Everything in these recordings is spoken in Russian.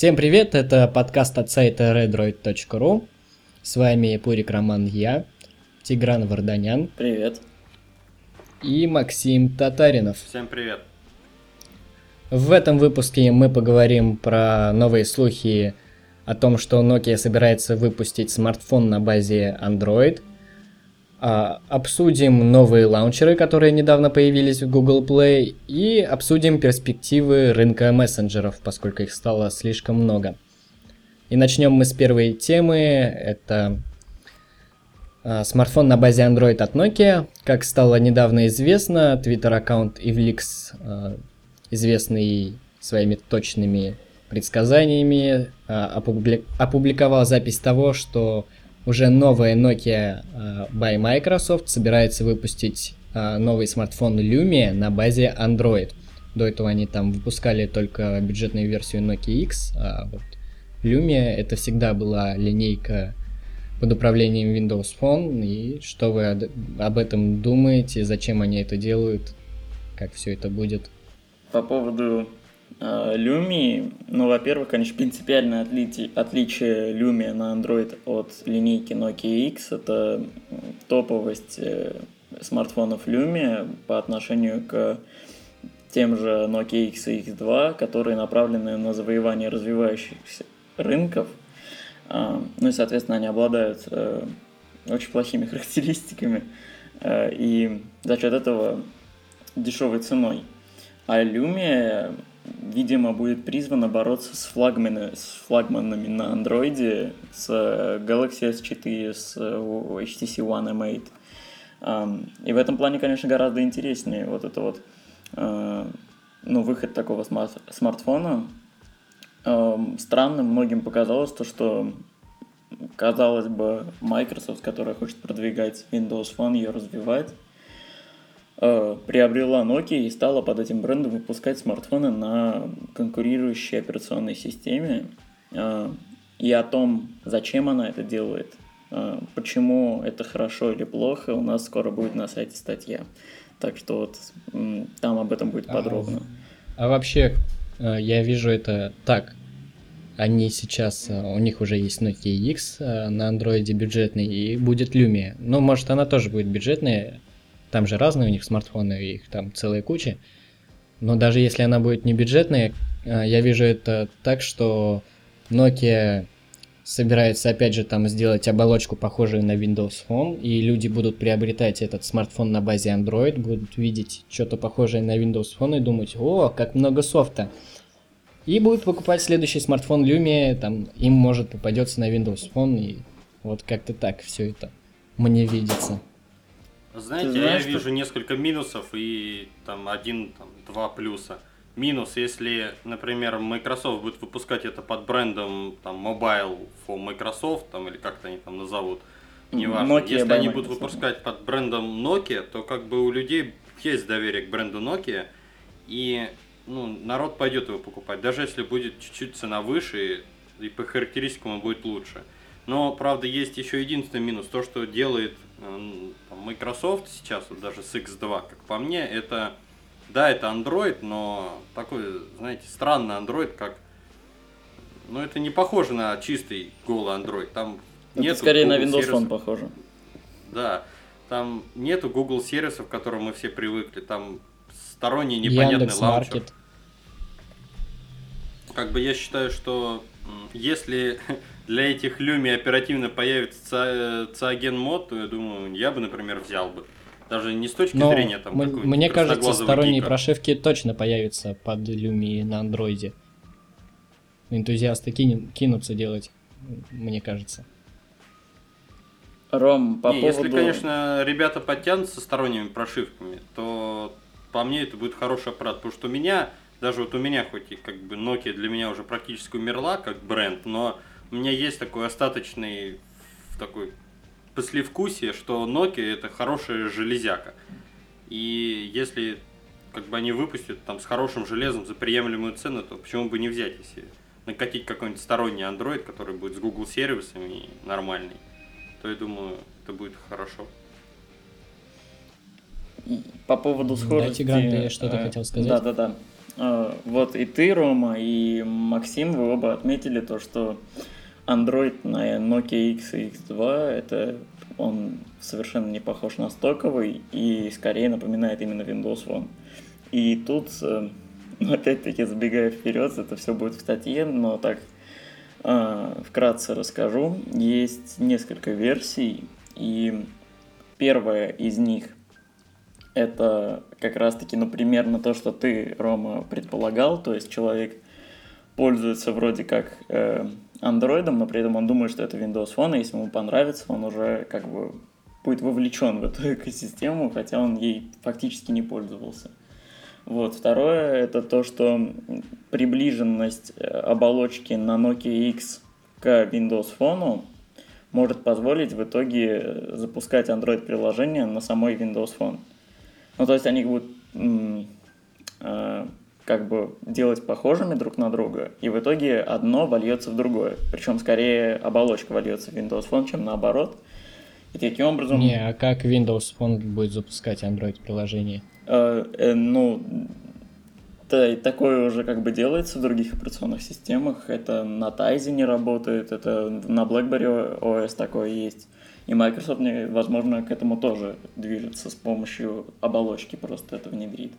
Всем привет, это подкаст от сайта redroid.ru. С вами Пурик Роман я, Тигран Варданян. Привет. И Максим Татаринов. Всем привет. В этом выпуске мы поговорим про новые слухи о том, что Nokia собирается выпустить смартфон на базе Android – обсудим новые лаунчеры, которые недавно появились в Google Play, и обсудим перспективы рынка мессенджеров, поскольку их стало слишком много. И начнем мы с первой темы. Это а, смартфон на базе Android от Nokia. Как стало недавно известно, Twitter-аккаунт Ivlix, а, известный своими точными предсказаниями, опубликовал запись того, что уже новая Nokia uh, by Microsoft собирается выпустить uh, новый смартфон Lumia на базе Android. До этого они там выпускали только бюджетную версию Nokia X, а вот Lumia это всегда была линейка под управлением Windows Phone. И что вы об этом думаете, зачем они это делают, как все это будет? По поводу а, Lumia, ну, во-первых, конечно, принципиальное отличие, отличие Lumia на Android от линейки Nokia X – это топовость э, смартфонов Lumia по отношению к тем же Nokia X и X2, которые направлены на завоевание развивающихся рынков. А, ну и, соответственно, они обладают э, очень плохими характеристиками э, и за счет этого дешевой ценой. А Lumia видимо, будет призвано бороться с, флагманы, с флагманами на андроиде, с э, Galaxy S4, с э, HTC One M8. И в этом плане, конечно, гораздо интереснее вот это вот э, ну, выход такого смарт смартфона. Странным многим показалось то, что казалось бы, Microsoft, которая хочет продвигать Windows Phone, ее развивать, Э, приобрела Nokia и стала под этим брендом выпускать смартфоны на конкурирующей операционной системе. Э, и о том, зачем она это делает, э, почему это хорошо или плохо, у нас скоро будет на сайте статья. Так что вот там об этом будет подробно. А, а вообще, я вижу это так. Они сейчас, у них уже есть Nokia X на андроиде бюджетный, и будет Lumia. Ну, может, она тоже будет бюджетная, там же разные у них смартфоны, их там целая куча. Но даже если она будет не бюджетная, э, я вижу это так, что Nokia собирается опять же там сделать оболочку похожую на Windows Phone, и люди будут приобретать этот смартфон на базе Android, будут видеть что-то похожее на Windows Phone и думать, о, как много софта. И будут покупать следующий смартфон Lumia, там им может попадется на Windows Phone, и вот как-то так все это мне видится. Знаете, знаешь, я вижу что... несколько минусов и там один, там, два плюса. Минус, если, например, Microsoft будет выпускать это под брендом там Mobile for Microsoft, там, или как-то они там назовут, неважно. Nokia если они будут выпускать под брендом Nokia, то как бы у людей есть доверие к бренду Nokia, и ну, народ пойдет его покупать, даже если будет чуть-чуть цена выше, и по характеристикам он будет лучше. Но, правда, есть еще единственный минус, то, что делает Microsoft сейчас, вот даже с X2, как по мне, это, да, это Android, но такой, знаете, странный Android, как, ну, это не похоже на чистый голый Android, там нет скорее Google на Windows сервисов. Phone похоже. Да, там нету Google сервисов, к которым мы все привыкли, там сторонний непонятный Яндекс лаунчер. Маркет. Как бы я считаю, что если для этих люми оперативно появится циаген мод, то я думаю, я бы, например, взял бы. Даже не с точки Но зрения там Мне кажется, сторонние гика. прошивки точно появятся под люми на андроиде. Энтузиасты кин, кинутся делать, мне кажется. Ром, по не, поводу... Если, конечно, ребята подтянутся сторонними прошивками, то по мне это будет хороший аппарат, потому что у меня, даже вот у меня хоть и как бы Nokia для меня уже практически умерла как бренд, но у меня есть такой остаточный такой послевкусие, что Nokia это хорошая железяка. И если как бы они выпустят там с хорошим железом за приемлемую цену, то почему бы не взять, если накатить какой-нибудь сторонний Android, который будет с Google сервисами нормальный, то я думаю, это будет хорошо. По поводу скорости... Дайте Гран, ты что-то э, хотел сказать? Да, да, да. А, вот и ты, Рома, и Максим, вы оба отметили то, что Android на Nokia X и X2 это он совершенно не похож на стоковый и скорее напоминает именно Windows Phone. И тут, э, опять-таки, забегая вперед, это все будет в статье, но так э, вкратце расскажу. Есть несколько версий, и первая из них это как раз-таки, ну, примерно то, что ты, Рома, предполагал, то есть человек пользуется вроде как э, андроидом, но при этом он думает, что это Windows Phone, и если ему понравится, он уже как бы будет вовлечен в эту экосистему, хотя он ей фактически не пользовался. Вот. Второе – это то, что приближенность э, оболочки на Nokia X к Windows Phone может позволить в итоге э, запускать Android-приложение на самой Windows Phone. Ну, то есть они будут э, как бы делать похожими друг на друга, и в итоге одно вольется в другое. Причем скорее оболочка вольется в Windows Phone, чем наоборот. И таким образом... Не, а как Windows Phone будет запускать Android-приложение? Э, э, ну, да, такое уже как бы делается в других операционных системах. Это на Тайзе не работает, это на BlackBerry OS такое есть. И Microsoft, возможно, к этому тоже движется с помощью оболочки, просто это внедрит.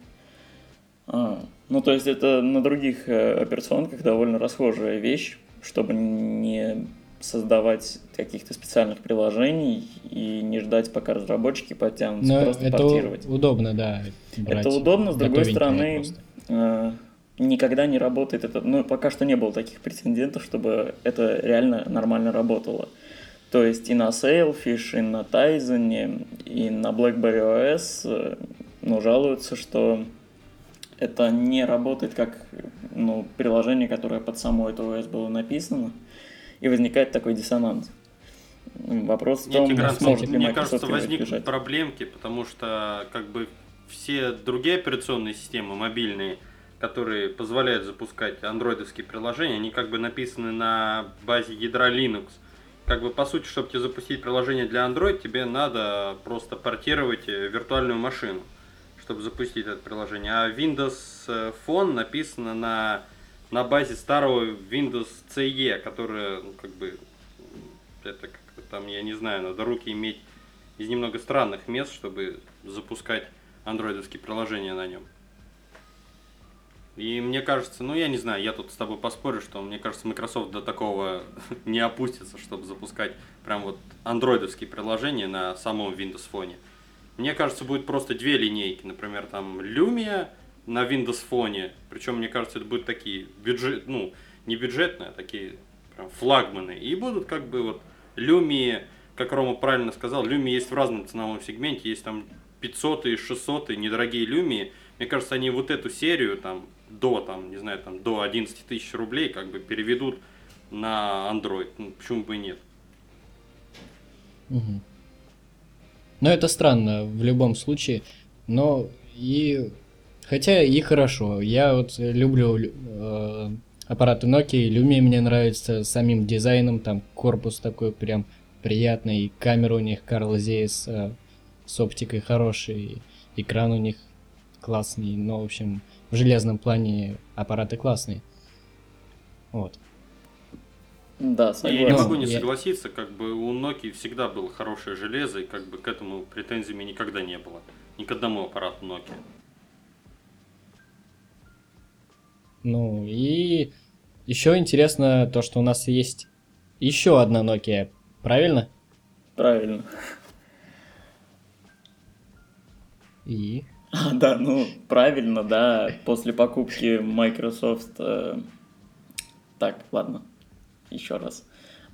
А, ну, то есть это на других э, операционках довольно расхожая вещь, чтобы не создавать каких-то специальных приложений и не ждать, пока разработчики потянутся, Но просто это портировать. удобно, да. Это удобно, с другой стороны, э, никогда не работает это. Ну, пока что не было таких прецедентов, чтобы это реально нормально работало. То есть и на Sailfish, и на Tizen, и на BlackBerry OS э, ну, жалуются, что это не работает как ну, приложение, которое под само это OS было написано, и возникает такой диссонанс. Вопрос в том, Нет, сможет ли Мне кажется, возникнут проблемки, потому что как бы все другие операционные системы мобильные, которые позволяют запускать андроидовские приложения, они как бы написаны на базе ядра Linux. Как бы по сути, чтобы тебе запустить приложение для Android, тебе надо просто портировать э, виртуальную машину чтобы запустить это приложение. А Windows э, Phone написано на, на базе старого Windows CE, которая, ну, как бы, это как там, я не знаю, надо руки иметь из немного странных мест, чтобы запускать андроидовские приложения на нем. И мне кажется, ну я не знаю, я тут с тобой поспорю, что мне кажется, Microsoft до такого не опустится, чтобы запускать прям вот андроидовские приложения на самом Windows Phone. Мне кажется, будет просто две линейки. Например, там Lumia на Windows Phone. Причем, мне кажется, это будут такие бюджет, ну, не бюджетные, а такие прям флагманы. И будут как бы вот Lumia, как Рома правильно сказал, Lumia есть в разном ценовом сегменте. Есть там 500 и 600 и недорогие Lumia. Мне кажется, они вот эту серию там до, там, не знаю, там, до 11 тысяч рублей как бы переведут на Android. Ну, почему бы и нет? Угу. Но это странно в любом случае. Но и... Хотя и хорошо. Я вот люблю э, аппараты Nokia, Lumia мне нравится самим дизайном, там корпус такой прям приятный, камера у них Carl Zeiss э, с оптикой хороший, экран у них классный, но, в общем, в железном плане аппараты классные. Вот. Да, согласен. Я не могу не согласиться, как бы у Nokia всегда было хорошее железо, и как бы к этому претензиями никогда не было. Ни к одному аппарату Nokia. Ну и еще интересно то, что у нас есть еще одна Nokia, правильно? Правильно. И? А, да, ну, правильно, да. После покупки Microsoft... Э... Так, ладно еще раз.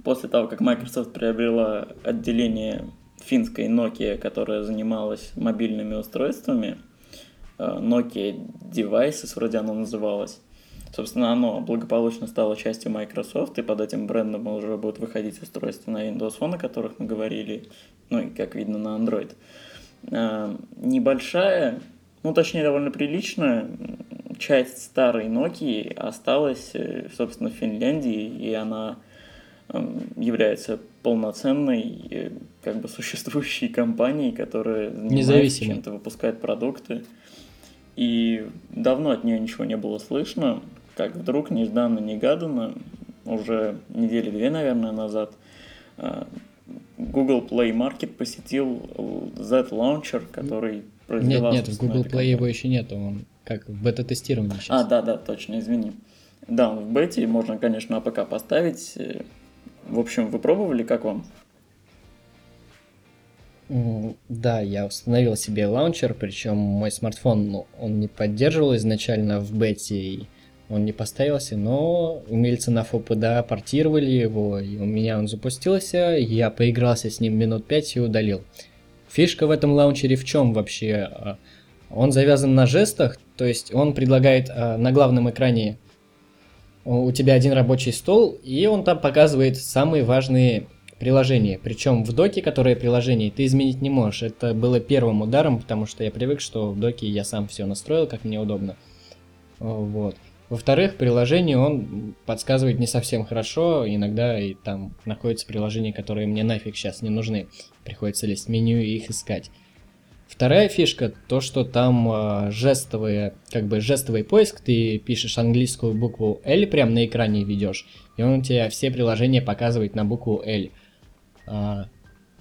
После того, как Microsoft приобрела отделение финской Nokia, которая занималась мобильными устройствами, э, Nokia Devices, вроде оно называлось, собственно, оно благополучно стало частью Microsoft, и под этим брендом уже будут выходить устройства на Windows Phone, о которых мы говорили, ну и, как видно, на Android. Э, небольшая, ну, точнее, довольно приличная часть старой Nokia осталась, э, собственно, в Финляндии, и она эм, является полноценной, э, как бы существующей компанией, которая занимается чем-то, выпускает продукты. и давно от нее ничего не было слышно, как вдруг, нежданно-негаданно, уже недели две, наверное, назад, а, Google Play Market посетил Z-Launcher, который Нет, нет, в Google Play его еще нет, он как в бета-тестировании сейчас. А, да, да, точно, извини. Да, в бете можно, конечно, APK поставить. В общем, вы пробовали, как вам? Да, я установил себе лаунчер, причем мой смартфон, ну, он не поддерживал изначально в бете, и он не поставился, но умельцы на 4PDA портировали его, и у меня он запустился, я поигрался с ним минут 5 и удалил. Фишка в этом лаунчере в чем вообще? А, он завязан на жестах, то есть он предлагает а, на главном экране у тебя один рабочий стол, и он там показывает самые важные приложение. Причем в доке, которое приложение, ты изменить не можешь. Это было первым ударом, потому что я привык, что в доке я сам все настроил, как мне удобно. Вот. Во-вторых, приложение он подсказывает не совсем хорошо, иногда и там находятся приложения, которые мне нафиг сейчас не нужны. Приходится лезть в меню и их искать. Вторая фишка, то, что там э, жестовые, как бы жестовый поиск, ты пишешь английскую букву L прямо на экране ведешь, и он тебе все приложения показывает на букву L. А,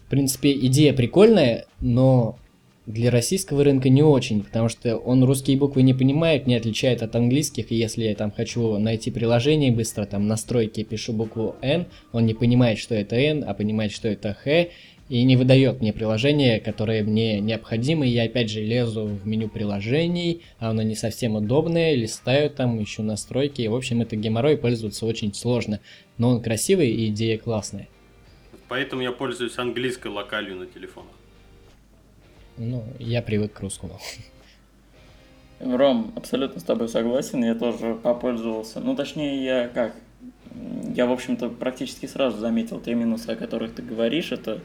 в принципе, идея прикольная, но для российского рынка не очень, потому что он русские буквы не понимает, не отличает от английских, и если я там хочу найти приложение быстро, там настройки пишу букву N, он не понимает, что это N, а понимает, что это Х, и не выдает мне приложение, которое мне необходимо, и я опять же лезу в меню приложений, а оно не совсем удобное, листаю там, ищу настройки, и в общем это геморрой, пользоваться очень сложно, но он красивый и идея классная. Поэтому я пользуюсь английской локалью на телефонах. Ну, я привык к русскому. Ром, абсолютно с тобой согласен, я тоже попользовался. Ну, точнее, я как? Я, в общем-то, практически сразу заметил те минусы, о которых ты говоришь. Это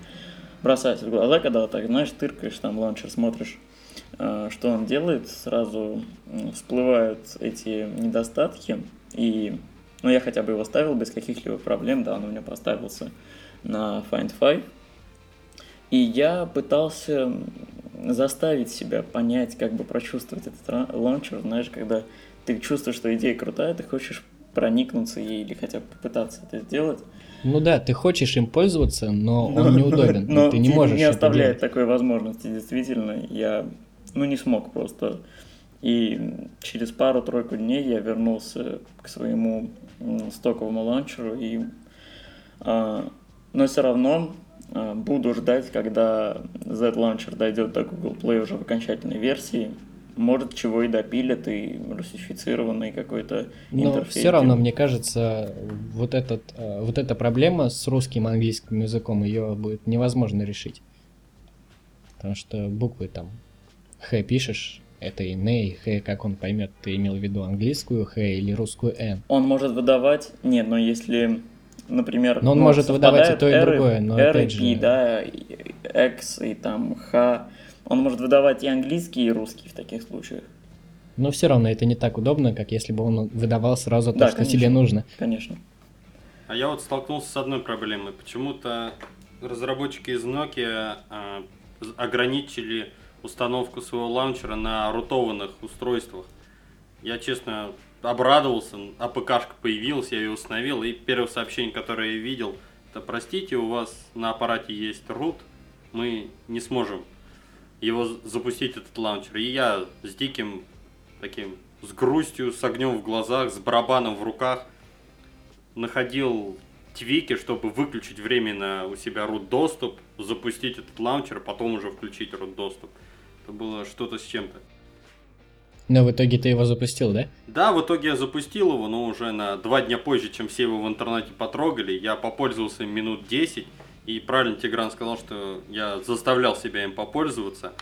бросается в глаза, когда так, знаешь, тыркаешь, там ланчер смотришь, э, что он делает, сразу всплывают эти недостатки. И, ну, я хотя бы его ставил без каких-либо проблем, да, он у меня поставился на Find Five. И я пытался заставить себя понять, как бы прочувствовать этот лаунчер, знаешь, когда ты чувствуешь, что идея крутая, ты хочешь проникнуться ей или хотя бы попытаться это сделать. Ну да, ты хочешь им пользоваться, но, но он неудобен, но ты не можешь не оставляет такой возможности, действительно. Я, ну, не смог просто. И через пару-тройку дней я вернулся к своему стоковому лаунчеру и а, но все равно буду ждать, когда Z-Launcher дойдет до Google Play уже в окончательной версии. Может, чего и допилят, и русифицированный какой-то Но все равно, мне кажется, вот, этот, э, вот эта проблема с русским английским языком, ее будет невозможно решить. Потому что буквы там Х пишешь, это и Н, и Х, как он поймет, ты имел в виду английскую Х или русскую Н. Он может выдавать, нет, но если например... Но он ну, может выдавать и то, и другое, но R, опять же... да, X и там H. Он может выдавать и английский, и русский в таких случаях. Но все равно это не так удобно, как если бы он выдавал сразу то, да, что конечно, тебе нужно. Конечно. А я вот столкнулся с одной проблемой. Почему-то разработчики из Nokia э, ограничили установку своего лаунчера на рутованных устройствах. Я, честно, обрадовался, АПКшка появилась, я ее установил, и первое сообщение, которое я видел, это простите, у вас на аппарате есть root, мы не сможем его запустить, этот лаунчер. И я с диким таким, с грустью, с огнем в глазах, с барабаном в руках находил твики, чтобы выключить временно у себя root доступ, запустить этот лаунчер, а потом уже включить root доступ. Это было что-то с чем-то. Но в итоге ты его запустил, да? Да, в итоге я запустил его, но уже на два дня позже, чем все его в интернете потрогали. Я попользовался им минут 10, и правильно Тигран сказал, что я заставлял себя им попользоваться.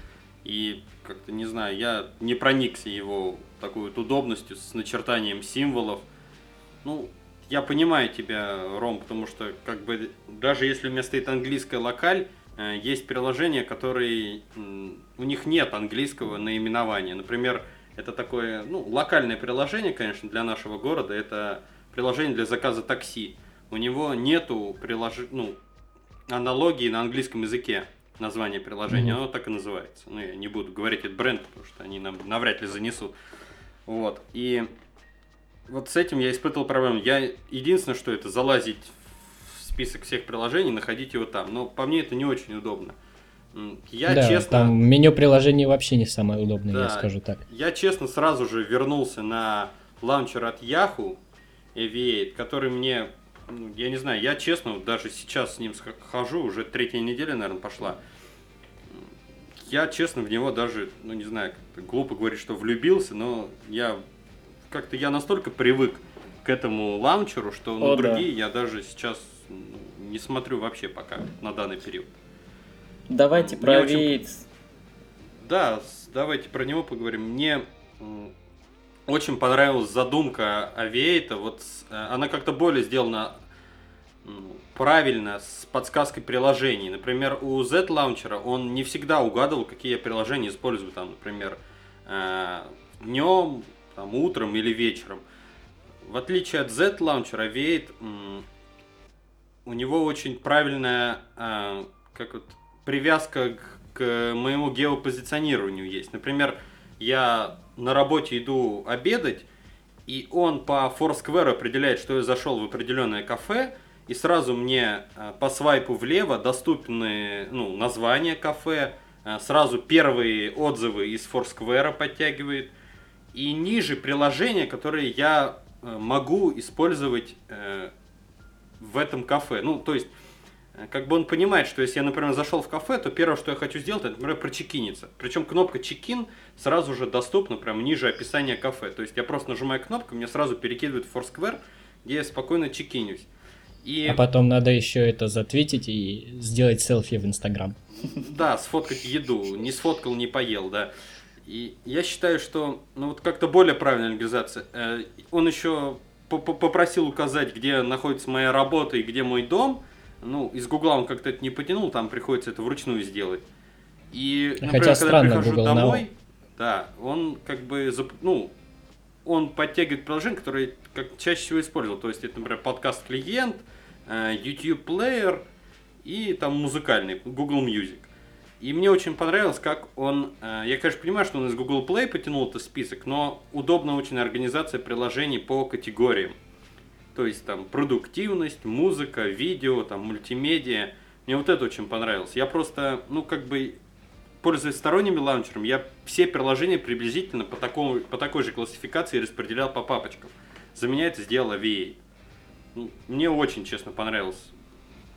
И как-то, не знаю, я не проникся его такой вот удобностью с начертанием символов. Ну, я понимаю тебя, Ром, потому что как бы даже если у меня стоит английская локаль, э, есть приложения, которые у них нет английского наименования. Например, это такое, ну, локальное приложение, конечно, для нашего города. Это приложение для заказа такси. У него нету прилож... ну, аналогии на английском языке. название приложения, mm-hmm. оно так и называется. Ну, я не буду говорить этот бренд, потому что они нам навряд ли занесут. Вот. И вот с этим я испытывал проблему. Я единственное, что это залазить в список всех приложений, находить его там. Но по мне это не очень удобно. Я да, честно... Там меню приложений вообще не самое удобное, да, я скажу так. Я честно сразу же вернулся на лаунчер от Yahoo Aviate, который мне, ну, я не знаю, я честно даже сейчас с ним хожу, уже третья неделя, наверное, пошла. Я честно в него даже, ну не знаю, глупо говорить, что влюбился, но я как-то я настолько привык к этому лаунчеру, что на ну, другие да. я даже сейчас не смотрю вообще пока на данный период. Давайте Мне про очень... Да, давайте про него поговорим. Мне очень понравилась задумка Авиэйта. Вот э, она как-то более сделана правильно, с подсказкой приложений. Например, у Z-лаунчера он не всегда угадывал, какие я приложения использую. Там, например, э, днем, там, утром или вечером. В отличие от Z-лаунчера, Авиэйт у него очень правильная э, как вот, привязка к, к моему геопозиционированию есть. Например, я на работе иду обедать, и он по Foursquare определяет, что я зашел в определенное кафе, и сразу мне э, по свайпу влево доступны ну, названия кафе, э, сразу первые отзывы из Foursquare подтягивает, и ниже приложения, которые я э, могу использовать в этом кафе. Ну, то есть как бы он понимает, что если я, например, зашел в кафе, то первое, что я хочу сделать, это, например, прочекиниться. Причем кнопка чекин сразу же доступна прямо ниже описания кафе. То есть я просто нажимаю кнопку, мне сразу перекидывает в Foursquare, где я спокойно чекинюсь. И... А потом надо еще это затвитить и сделать селфи в Инстаграм. Да, сфоткать еду. Не сфоткал, не поел, да. И я считаю, что ну вот как-то более правильная организация. Э, он еще попросил указать, где находится моя работа и где мой дом. Ну, из Гугла он как-то это не потянул, там приходится это вручную сделать. И, например, Хотя когда я прихожу Google домой, Now. да, он как бы, ну, он подтягивает приложение, которое как чаще всего использовал. То есть это, например, подкаст-клиент, э, YouTube-плеер и там музыкальный, Google Music. И мне очень понравилось, как он... Э, я, конечно, понимаю, что он из Google Play потянул этот список, но удобная очень организация приложений по категориям. То есть там продуктивность, музыка, видео, там мультимедиа. Мне вот это очень понравилось. Я просто, ну как бы, пользуясь сторонними лаунчерами, я все приложения приблизительно по, такому, по такой же классификации распределял по папочкам. За меня это сделала VA. Ну, мне очень, честно, понравился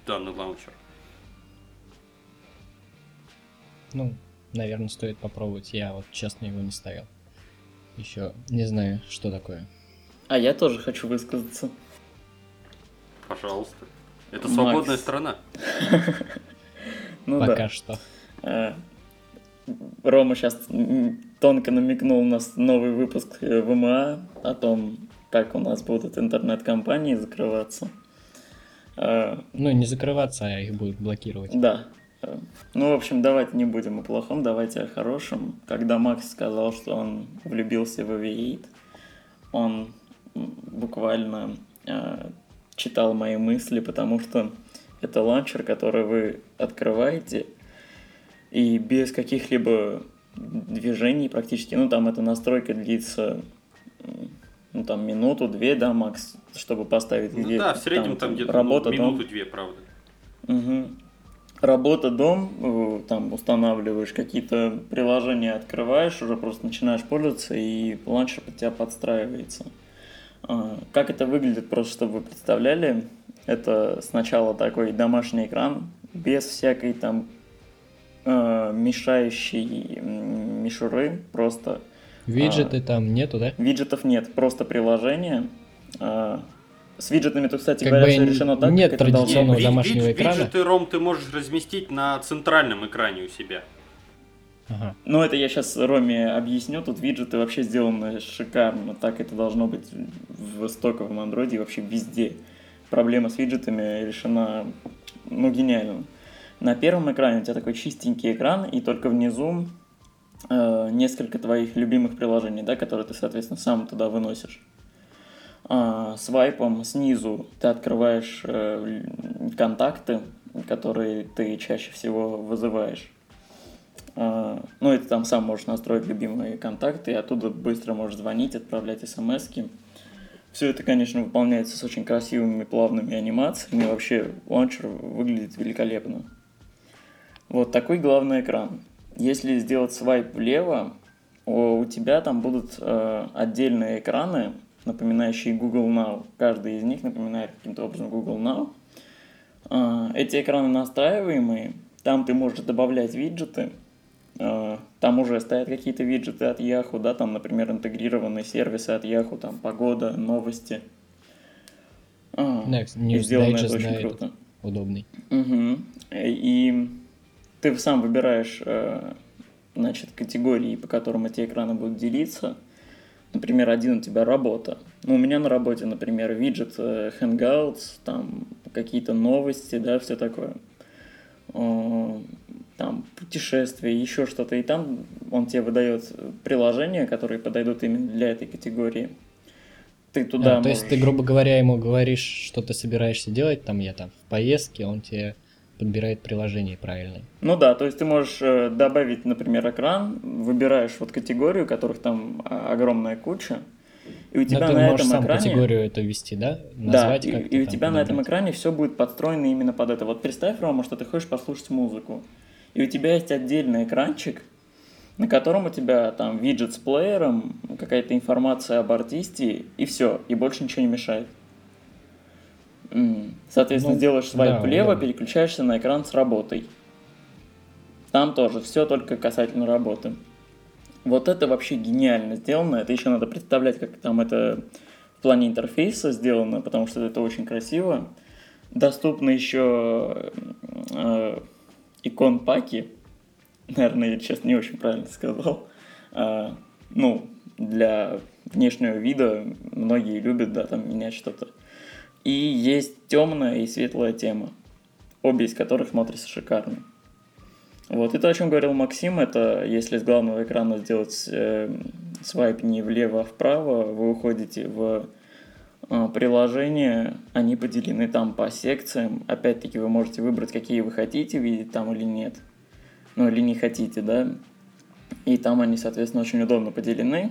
данный лаунчер. Ну, наверное, стоит попробовать. Я вот честно его не ставил. Еще не знаю, что такое. А я тоже хочу высказаться. Пожалуйста. Это свободная Макс. страна. Ну Пока что. Э, Рома сейчас тонко намекнул на новый выпуск э, ВМА о том, как у нас будут интернет-компании закрываться. Э, ну, не закрываться, а их будут блокировать. Да. Ну, в общем, давайте не будем о плохом, давайте о хорошем. Когда Макс сказал, что он влюбился в Aviate, он буквально читал мои мысли, потому что это ланчер, который вы открываете, и без каких-либо движений практически, ну там эта настройка длится ну там минуту-две, да, макс, чтобы поставить ну, где да, в среднем там, там где-то работа, ну, минуту-две, правда. Угу. Работа, дом, э, там устанавливаешь какие-то приложения, открываешь, уже просто начинаешь пользоваться, и ланчер под тебя подстраивается. А, как это выглядит, просто чтобы вы представляли, это сначала такой домашний экран, без всякой там э, мешающей мишуры, просто... Виджеты э, там нету, да? Виджетов нет, просто приложение. Э, с виджетами, то, кстати как говоря, все решено так, нет как традиционного это домашнего Видж, экрана. Виджеты, Ром, ты можешь разместить на центральном экране у себя. Ну, это я сейчас Роме объясню. Тут виджеты вообще сделаны шикарно. Так это должно быть в стоковом андроиде вообще везде. Проблема с виджетами решена, ну, гениально. На первом экране у тебя такой чистенький экран, и только внизу э, несколько твоих любимых приложений, да, которые ты, соответственно, сам туда выносишь. А, свайпом снизу ты открываешь э, контакты, которые ты чаще всего вызываешь. А, ну, ты там сам можешь настроить любимые контакты, и оттуда быстро можешь звонить, отправлять смс -ки. Все это, конечно, выполняется с очень красивыми плавными анимациями. Вообще, лаунчер выглядит великолепно. Вот такой главный экран. Если сделать свайп влево, у тебя там будут э, отдельные экраны, напоминающие Google Now. Каждый из них напоминает каким-то образом Google Now. Э, эти экраны настраиваемые, там ты можешь добавлять виджеты, там уже стоят какие-то виджеты от Yahoo, да, там, например, интегрированные сервисы от Yahoo, там погода, новости. А, Next, и сделано это очень круто. Удобный. Угу. И ты сам выбираешь э, значит, категории, по которым эти экраны будут делиться. Например, один у тебя работа. Ну, у меня на работе, например, виджет э, Hangouts, там какие-то новости, да, все такое. Там путешествия, еще что-то. И там он тебе выдает приложения, которые подойдут именно для этой категории. Ты туда а, можешь... То есть ты, грубо говоря, ему говоришь, что ты собираешься делать, там я там в поездке, он тебе подбирает приложение правильно. Ну да, то есть ты можешь э, добавить, например, экран, выбираешь вот категорию, которых там а, огромная куча, и у тебя Но на этом сам экране... категорию это ввести, да? Назвать, да, и, и у тебя на этом экране все будет подстроено именно под это. Вот представь, Рома, что ты хочешь послушать музыку, и у тебя есть отдельный экранчик, на котором у тебя там виджет с плеером, какая-то информация об артисте, и все, и больше ничего не мешает. Соответственно, ну, делаешь свайп да, влево, да. переключаешься на экран с работой. Там тоже все только касательно работы. Вот это вообще гениально сделано. Это еще надо представлять, как там это в плане интерфейса сделано, потому что это очень красиво. Доступны еще э, икон паки. Наверное, я сейчас не очень правильно сказал. Э, ну, для внешнего вида многие любят, да, там менять что-то. И есть темная и светлая тема, обе из которых смотрятся шикарно. Вот, и то, о чем говорил Максим, это если с главного экрана сделать э, свайп не влево, а вправо, вы уходите в э, приложение, они поделены там по секциям. Опять-таки вы можете выбрать, какие вы хотите видеть там или нет. Ну, или не хотите, да. И там они, соответственно, очень удобно поделены.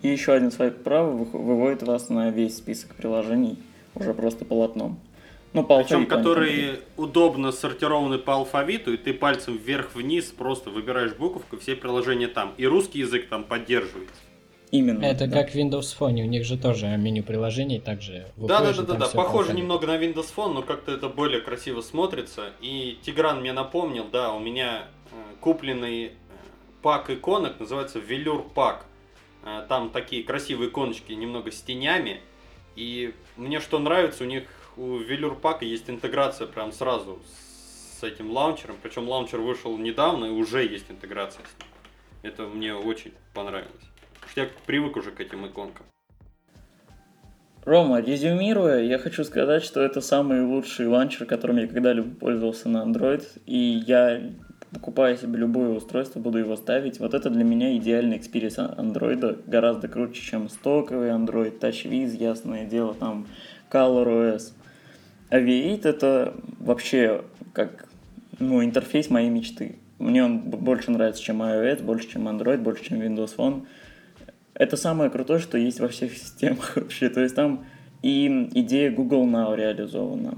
И еще один свайп вправо выводит вас на весь список приложений – уже просто полотном. Ну, по Причем, которые удобно сортированы по алфавиту, и ты пальцем вверх-вниз просто выбираешь буковку, все приложения там. И русский язык там поддерживается. Именно. Это да. как в Windows Phone, у них же тоже меню приложений также Да, да, да, да, да. Похоже немного на Windows Phone, но как-то это более красиво смотрится. И Тигран мне напомнил, да, у меня э, купленный э, пак иконок, называется Velour пак. Э, там такие красивые иконочки немного с тенями. И мне что нравится, у них у Pack есть интеграция прям сразу с этим лаунчером. Причем лаунчер вышел недавно и уже есть интеграция с ним. Это мне очень понравилось. Я привык уже к этим иконкам. Рома, резюмируя, я хочу сказать, что это самый лучший ланчер, которым я когда-либо пользовался на Android, и я покупая себе любое устройство, буду его ставить. Вот это для меня идеальный experience андроида, гораздо круче, чем стоковый Android, TouchWiz, ясное дело, там ColorOS. А V8 это вообще как ну, интерфейс моей мечты. Мне он больше нравится, чем iOS, больше, чем Android, больше, чем Windows Phone. Это самое крутое, что есть во всех системах вообще. То есть там и идея Google Now реализована,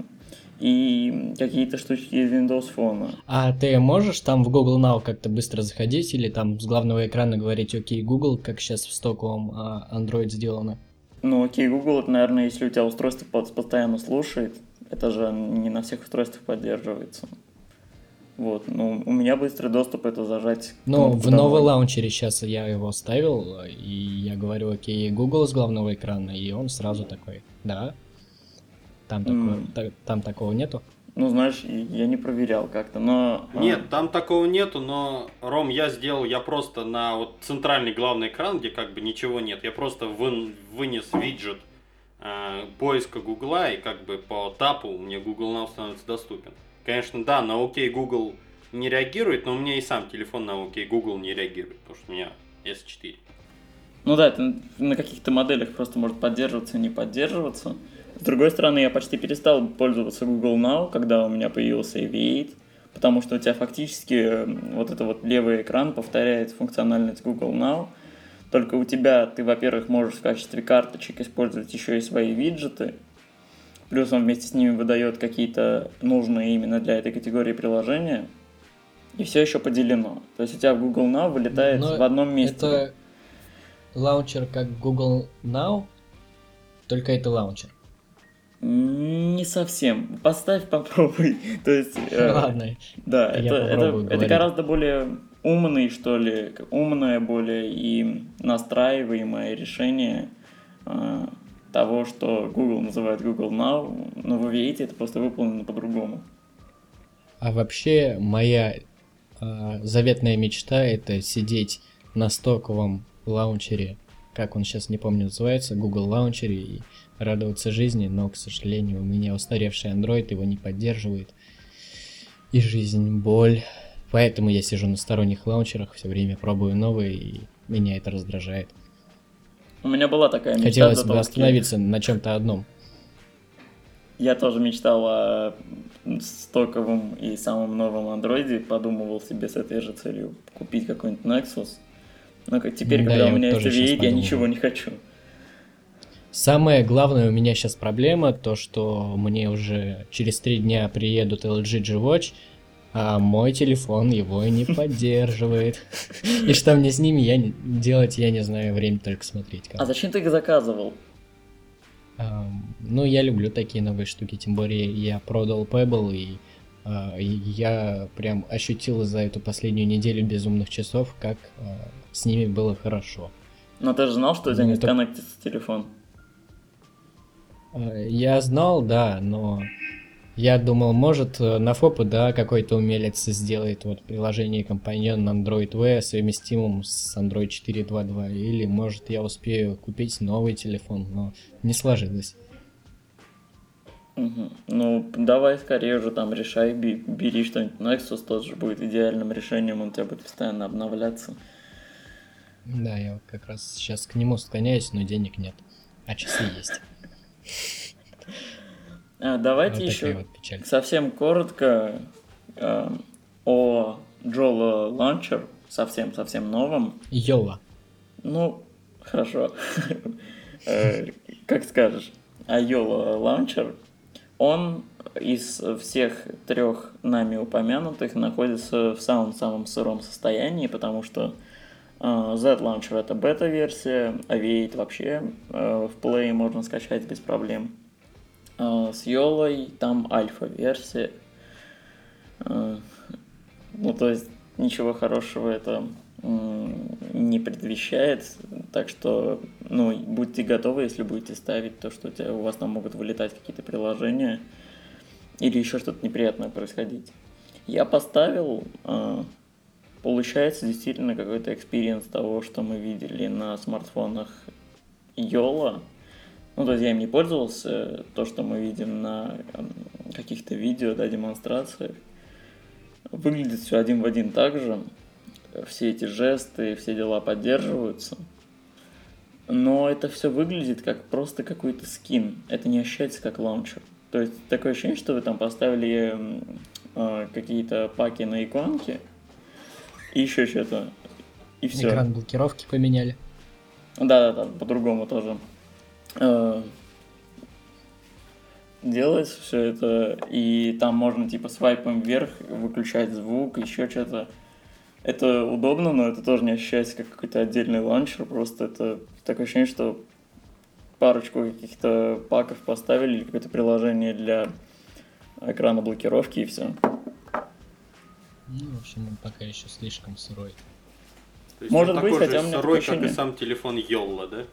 и какие-то штучки из Windows Phone. А ты можешь там в Google Now как-то быстро заходить или там с главного экрана говорить «Окей, Google», как сейчас в стоковом а, Android сделано? Ну, окей, Google, это, наверное, если у тебя устройство постоянно слушает, это же не на всех устройствах поддерживается. Вот, ну, у меня быстрый доступ это зажать. Ну, в новый лаунчере сейчас я его ставил, и я говорю, окей, Google с главного экрана, и он сразу такой, да, там, mm. такого, там такого нету? Ну, знаешь, я не проверял как-то, но... А, Нет, там такого нету, но, Ром, я сделал, я просто на вот центральный главный экран, где как бы ничего нет, я просто вы, вынес виджет поиска Гугла, и как бы по тапу мне Google Now становится доступен. Конечно, да, на OK Google не реагирует, но у меня и сам телефон на OK Google не реагирует, потому что у меня S4. Ну да, это на каких-то моделях просто может поддерживаться и не поддерживаться. С другой стороны, я почти перестал пользоваться Google Now, когда у меня появился AV8, потому что у тебя фактически вот это вот левый экран повторяет функциональность Google Now, только у тебя ты, во-первых, можешь в качестве карточек использовать еще и свои виджеты, плюс он вместе с ними выдает какие-то нужные именно для этой категории приложения, и все еще поделено. То есть у тебя в Google Now вылетает Но в одном месте. Это лаунчер как Google Now, только это лаунчер. Не совсем. Поставь, попробуй. То есть. Э, Ладно. Да, это, это, это гораздо более умный, что ли, умное более и настраиваемое решение э, того, что Google называет Google Now, но вы видите, это просто выполнено по-другому. А вообще моя э, заветная мечта это сидеть на стоковом лаунчере, как он сейчас не помню называется, Google лаунчере и радоваться жизни, но, к сожалению, у меня устаревший Android его не поддерживает. И жизнь боль. Поэтому я сижу на сторонних лаунчерах, все время пробую новые, и меня это раздражает. У меня была такая мечта. Хотелось бы остановиться на чем-то одном. Я тоже мечтал о стоковом и самом новом андроиде, подумывал себе с этой же целью купить какой-нибудь Nexus. Но как теперь, да, когда у меня есть V8, я ничего не хочу. Самая главная у меня сейчас проблема, то что мне уже через три дня приедут LG G-Watch, а мой телефон его не поддерживает. И что мне с ними я делать, я не знаю, время только смотреть. А зачем ты их заказывал? Ну, я люблю такие новые штуки, тем более я продал Pebble, и а, я прям ощутил за эту последнюю неделю безумных часов, как а, с ними было хорошо. Но ты же знал, что у тебя не сконнектится телефон? Э, я знал, да, но я думал, может, э, на ФОПы, да, какой-то умелец сделает вот приложение компаньон на Android V совместимым с Android 4.2.2, или, может, я успею купить новый телефон, но не сложилось. Угу. Ну, давай скорее уже там решай, бери что-нибудь. Nexus тоже будет идеальным решением, он у тебя будет постоянно обновляться. Да, я вот как раз сейчас к нему склоняюсь, но денег нет, а часы есть. А, давайте вот еще вот совсем коротко э, о Джола Launcher, совсем-совсем новом. Йола. Ну, хорошо. Э, как скажешь. А Йола Launcher, он из всех трех нами упомянутых находится в самом-самом сыром состоянии, потому что Uh, Z-Launcher это бета-версия, Aviate вообще uh, в Play можно скачать без проблем. Uh, с Йолой там альфа-версия. Ну, то есть ничего хорошего это не предвещает, так что, ну, будьте готовы, если будете ставить то, что у, тебя, у вас там могут вылетать какие-то приложения или еще что-то неприятное происходить. Я поставил, получается действительно какой-то experience того, что мы видели на смартфонах Jolla. Ну, то есть я им не пользовался, то, что мы видим на эм, каких-то видео, да, демонстрациях. Выглядит все один в один так же. Все эти жесты, все дела поддерживаются. Но это все выглядит как просто какой-то скин. Это не ощущается как лаунчер. То есть такое ощущение, что вы там поставили э, какие-то паки на иконки, и еще что-то. И все. Экран блокировки поменяли. Да, да, да, по-другому тоже. Э, делается все это, и там можно типа свайпом вверх выключать звук, еще что-то. Это удобно, но это тоже не ощущается как какой-то отдельный ланчер, просто это такое ощущение, что парочку каких-то паков поставили или какое-то приложение для экрана блокировки и все. Ну, в общем, он пока еще слишком сырой. То есть Может он быть, такой хотя же сырой, как и сам телефон Йолла, да?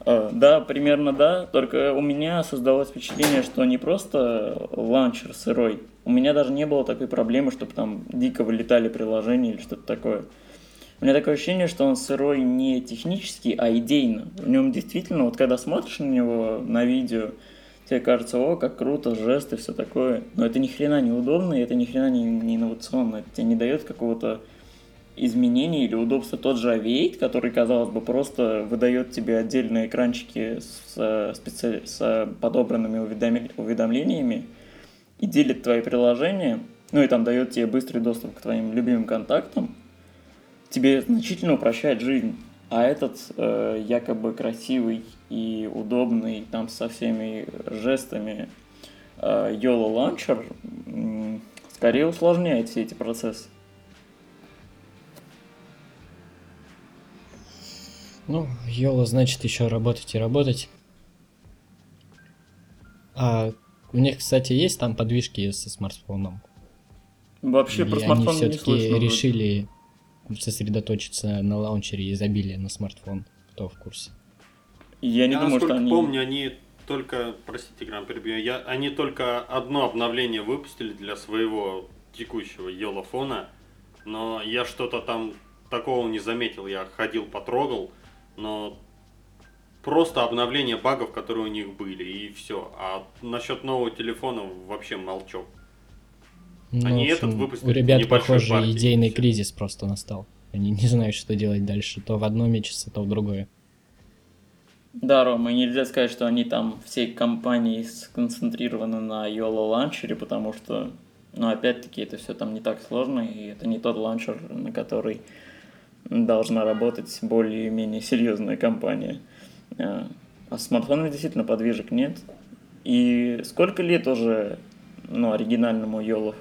Uh, да, примерно да, только у меня создалось впечатление, что не просто ланчер сырой, у меня даже не было такой проблемы, чтобы там дико вылетали приложения или что-то такое. У меня такое ощущение, что он сырой не технически, а идейно. В нем действительно, вот когда смотришь на него на видео, тебе кажется, о, как круто, жесты, все такое. Но это ни хрена не удобно, и это ни хрена не, не инновационно. Это тебе не дает какого-то изменений или удобства тот же Aviate, который, казалось бы, просто выдает тебе отдельные экранчики с, специ... с подобранными уведомлениями и делит твои приложения, ну и там дает тебе быстрый доступ к твоим любимым контактам, тебе значительно упрощает жизнь. А этот э, якобы красивый и удобный, там со всеми жестами э, YOLO Launcher э, скорее усложняет все эти процессы. Ну, YOLO значит еще работать и работать. А у них, кстати, есть там подвижки со смартфоном? Вообще Или про смартфон они все-таки решили сосредоточиться на лаунчере изобилия на смартфон, кто в курсе. Я не я думаю, что они... помню, они только, простите, Грам, перебью, я, они только одно обновление выпустили для своего текущего елофона, но я что-то там такого не заметил, я ходил, потрогал, но просто обновление багов, которые у них были, и все. А насчет нового телефона вообще молчок. Ну, Они общем, этот выпустили. У ребят, похоже, партии, идейный кризис просто настал. Они не знают, что делать дальше. То в одно мечется, то в другое. Да, Рома, нельзя сказать, что они там всей компанией сконцентрированы на YOLO ланчере, потому что, ну, опять-таки, это все там не так сложно, и это не тот ланчер, на который должна работать более-менее серьезная компания. А, а смартфонов действительно подвижек нет. И сколько лет уже ну, оригинальному YOLO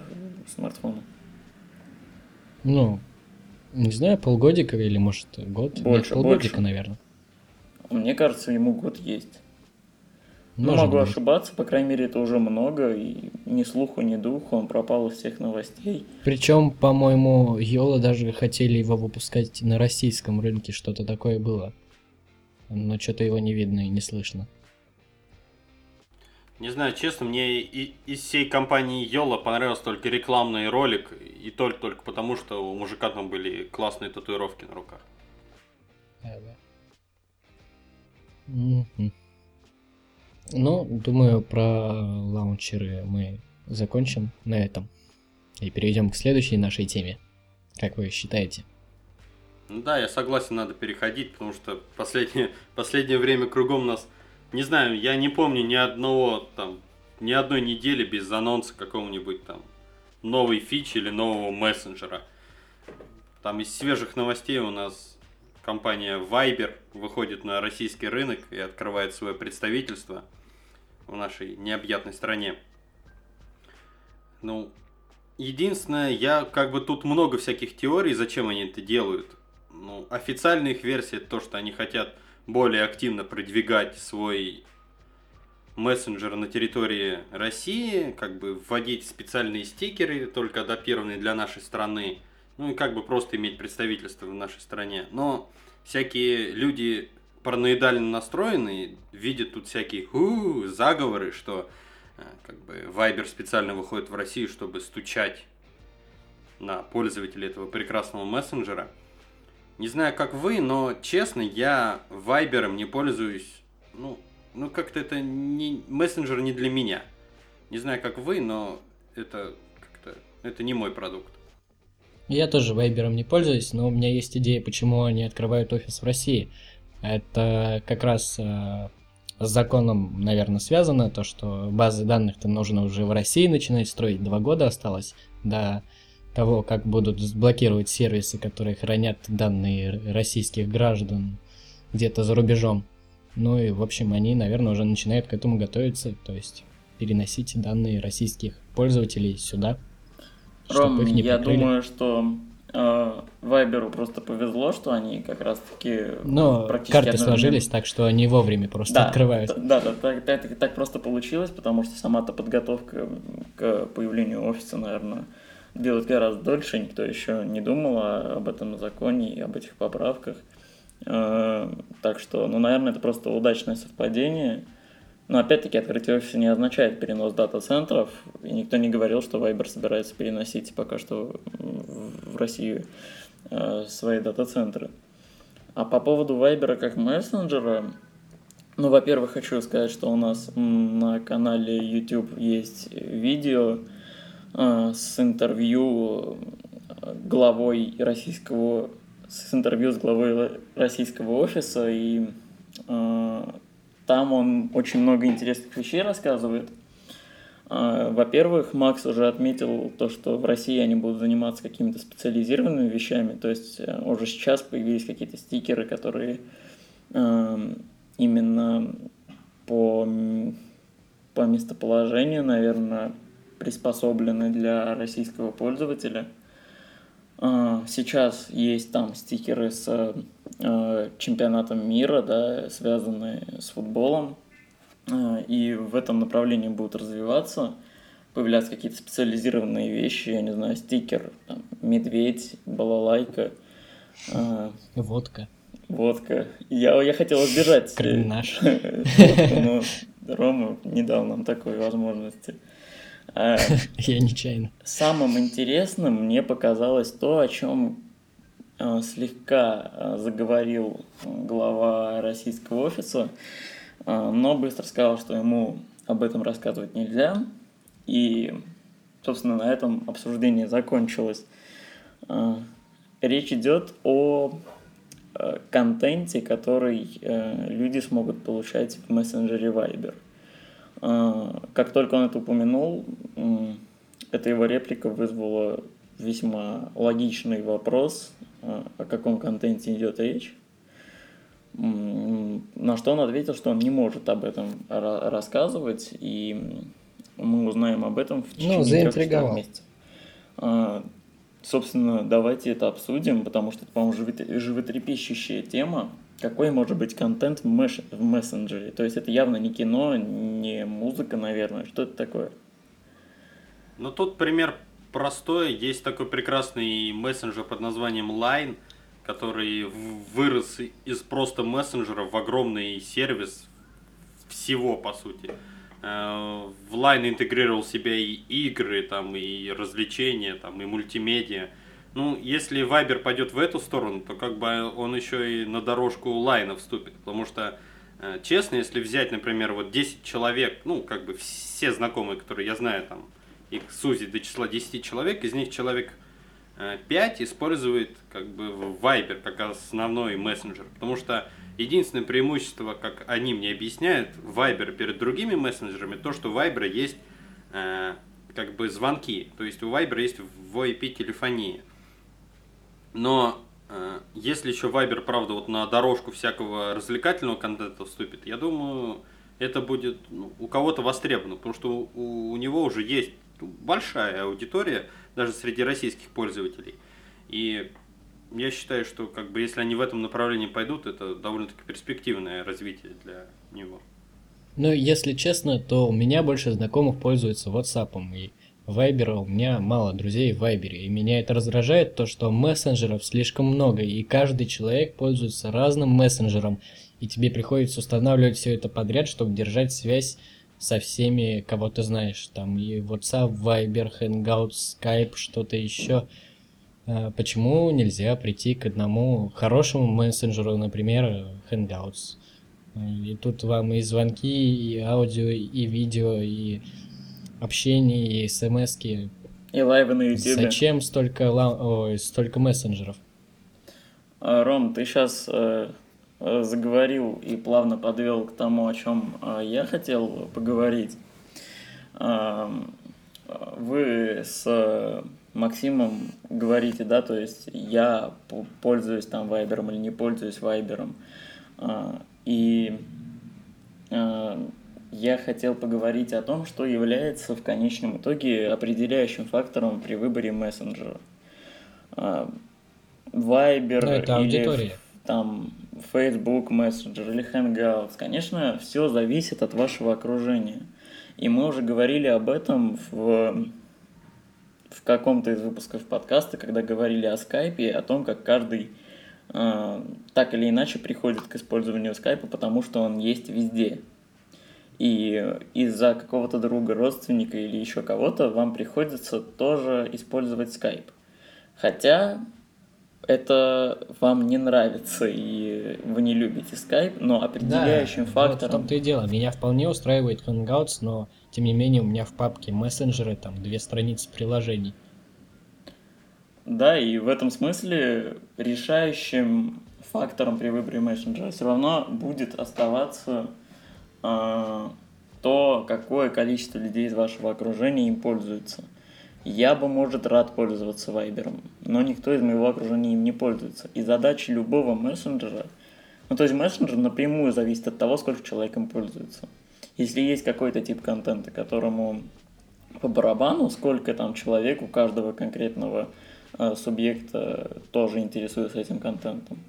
смартфону? Ну, не знаю, полгодика или может год? Больше, Нет, полгодика, больше. наверное. Мне кажется, ему год есть. Ну, могу быть. ошибаться, по крайней мере, это уже много, и ни слуху, ни духу, он пропал из всех новостей. Причем, по-моему, Йола даже хотели его выпускать на российском рынке, что-то такое было. Но что-то его не видно и не слышно. Не знаю, честно, мне и, из всей компании Йола понравился только рекламный ролик, и только, только потому, что у мужика там были классные татуировки на руках. Да, да. Mm-hmm. Ну, думаю, про лаунчеры мы закончим на этом. И перейдем к следующей нашей теме. Как вы считаете? Ну да, я согласен, надо переходить, потому что последнее, последнее время кругом нас... Не знаю, я не помню ни одного там, ни одной недели без анонса какого-нибудь там новой фичи или нового мессенджера. Там из свежих новостей у нас компания Viber выходит на российский рынок и открывает свое представительство – в нашей необъятной стране. Ну, единственное, я как бы тут много всяких теорий, зачем они это делают. Ну, официальная их версия то, что они хотят более активно продвигать свой мессенджер на территории России, как бы вводить специальные стикеры, только адаптированные для нашей страны, ну и как бы просто иметь представительство в нашей стране. Но всякие люди параноидально настроенный, видит тут всякие ху заговоры, что э, как бы Viber специально выходит в Россию, чтобы стучать на пользователей этого прекрасного мессенджера. Не знаю, как вы, но честно, я Viber не пользуюсь. Ну, ну как-то это не мессенджер не для меня. Не знаю, как вы, но это как-то это не мой продукт. Я тоже Viber не пользуюсь, но у меня есть идея, почему они открывают офис в России. Это как раз э, с законом, наверное, связано, то, что базы данных-то нужно уже в России начинать строить. Два года осталось до того, как будут блокировать сервисы, которые хранят данные российских граждан где-то за рубежом. Ну и, в общем, они, наверное, уже начинают к этому готовиться, то есть переносить данные российских пользователей сюда. Ром, я прикрыли. думаю, что Вайберу просто повезло, что они как раз-таки Но карты одновременно... сложились так, что они вовремя просто да, открывают. Да, да, так, так, так просто получилось, потому что сама-то подготовка к появлению офиса, наверное, делать гораздо дольше, никто еще не думал об этом законе и об этих поправках. А, так что, ну, наверное, это просто удачное совпадение. Но опять-таки открытие офиса не означает перенос дата-центров, и никто не говорил, что Viber собирается переносить пока что в Россию э, свои дата-центры. А по поводу Viber как мессенджера, ну, во-первых, хочу сказать, что у нас на канале YouTube есть видео э, с интервью главой российского, с интервью с главой российского офиса, и э, там он очень много интересных вещей рассказывает. Э, во-первых, Макс уже отметил то, что в России они будут заниматься какими-то специализированными вещами, то есть э, уже сейчас появились какие-то стикеры, которые э, именно по, по местоположению, наверное, приспособлены для российского пользователя. А, сейчас есть там стикеры с э, чемпионатом мира, да, связанные с футболом, а, и в этом направлении будут развиваться, появляться какие-то специализированные вещи, я не знаю, стикер, там, медведь, балалайка. А, водка. Водка. Я, я хотел избежать. Кардинаш. Но Рома не дал нам такой возможности. А, Я нечаянно. Самым интересным мне показалось то, о чем слегка а, заговорил глава российского офиса, но быстро сказал, что ему об этом рассказывать нельзя. И, собственно, на этом обсуждение закончилось. Речь идет о контенте, который люди смогут получать в мессенджере Viber – как только он это упомянул, эта его реплика вызвала весьма логичный вопрос, о каком контенте идет речь. На что он ответил, что он не может об этом рассказывать, и мы узнаем об этом в течение ну, заинтриговал. месяцев. А, собственно, давайте это обсудим, потому что это, по-моему, животрепещущая тема. Какой может быть контент в, меш... в мессенджере? То есть это явно не кино, не музыка, наверное. Что это такое? Ну, тут пример простой. Есть такой прекрасный мессенджер под названием Line, который вырос из просто мессенджера в огромный сервис всего, по сути. Э, в Line интегрировал в себя и игры, там, и развлечения, там, и мультимедиа. Ну, если Вайбер пойдет в эту сторону, то как бы он еще и на дорожку лайна вступит. Потому что, э, честно, если взять, например, вот 10 человек, ну, как бы все знакомые, которые я знаю, там, их сузить до числа 10 человек, из них человек 5 э, использует как бы Viber как основной мессенджер. Потому что единственное преимущество, как они мне объясняют, Viber перед другими мессенджерами, то, что у Viber есть э, как бы звонки. То есть у Viber есть VoIP телефония. Но э, если еще Viber, правда, вот на дорожку всякого развлекательного контента вступит, я думаю, это будет ну, у кого-то востребовано, потому что у, у него уже есть большая аудитория, даже среди российских пользователей. И я считаю, что как бы если они в этом направлении пойдут, это довольно-таки перспективное развитие для него. Ну, если честно, то у меня больше знакомых пользуются WhatsApp, и Вайбера у меня мало друзей в Вайбере, и меня это раздражает, то что мессенджеров слишком много, и каждый человек пользуется разным мессенджером, и тебе приходится устанавливать все это подряд, чтобы держать связь со всеми, кого ты знаешь, там и WhatsApp, Viber, Hangouts, Skype, что-то еще. А почему нельзя прийти к одному хорошему мессенджеру, например, Hangouts? И тут вам и звонки, и аудио, и видео, и общение и смс -ки. И лайвы на YouTube. Зачем столько, Ой, столько мессенджеров? А, Ром, ты сейчас э, заговорил и плавно подвел к тому, о чем э, я хотел поговорить. Э, вы с Максимом говорите, да, то есть я пользуюсь там Вайбером или не пользуюсь Вайбером. Э, и э, я хотел поговорить о том, что является в конечном итоге определяющим фактором при выборе мессенджера. Viber ну, это или там Facebook Messenger или Hangouts. Конечно, все зависит от вашего окружения. И мы уже говорили об этом в, в каком-то из выпусков подкаста, когда говорили о скайпе, о том, как каждый э, так или иначе приходит к использованию скайпа, потому что он есть везде и из-за какого-то друга, родственника или еще кого-то вам приходится тоже использовать Skype. Хотя это вам не нравится и вы не любите Skype, но определяющим да, фактором... Вот в том-то и дело. Меня вполне устраивает Hangouts, но тем не менее у меня в папке мессенджеры там две страницы приложений. Да, и в этом смысле решающим фактором при выборе мессенджера все равно будет оставаться э, то, какое количество людей из вашего окружения им пользуется. Я бы, может, рад пользоваться Вайбером, но никто из моего окружения им не пользуется. И задача любого мессенджера, ну то есть мессенджер напрямую зависит от того, сколько человек им пользуется. Если есть какой-то тип контента, которому по барабану, сколько там человек у каждого конкретного э, субъекта тоже интересуется этим контентом,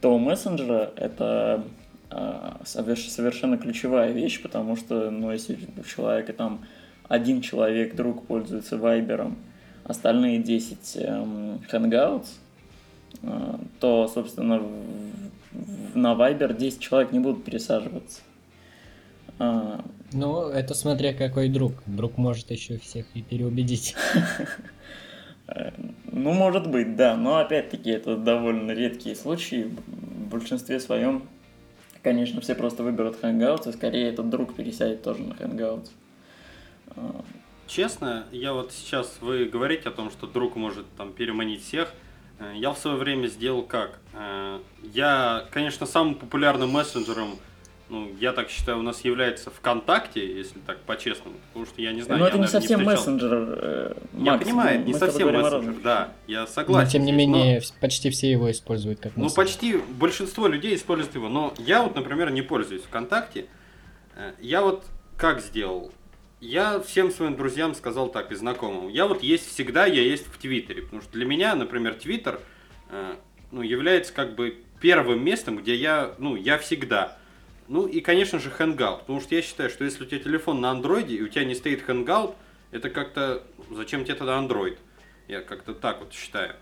то у мессенджера это э, совершенно ключевая вещь, потому что, ну, если у человека там один человек, друг, пользуется Вайбером, остальные 10 эм, Hangouts, э, то, собственно, в, на Viber 10 человек не будут пересаживаться. А, ну, это смотря какой друг. Друг может еще всех и переубедить. Ну, может быть, да. Но опять-таки это довольно редкие случаи. В большинстве своем, конечно, все просто выберут Hangouts, и скорее этот друг пересядет тоже на Hangouts. Честно, я вот сейчас, вы говорите о том, что друг может там переманить всех. Э, я в свое время сделал как? Э, я, конечно, самым популярным мессенджером ну, я так считаю, у нас является ВКонтакте, если так по-честному, потому что я не знаю. Но я, это не совсем не мессенджер. Э, я понимаю, не совсем мессенджер, да, я согласен. Но тем не менее, но... почти все его используют как мессенджер. Ну, почти большинство людей используют его, но я вот, например, не пользуюсь ВКонтакте. Я вот как сделал? Я всем своим друзьям сказал так и знакомым. Я вот есть всегда, я есть в Твиттере, потому что для меня, например, Твиттер э, ну, является как бы первым местом, где я, ну, я всегда. Ну и, конечно же, Hangout. Потому что я считаю, что если у тебя телефон на андроиде и у тебя не стоит Hangout, это как-то... Зачем тебе тогда Android? Я как-то так вот считаю.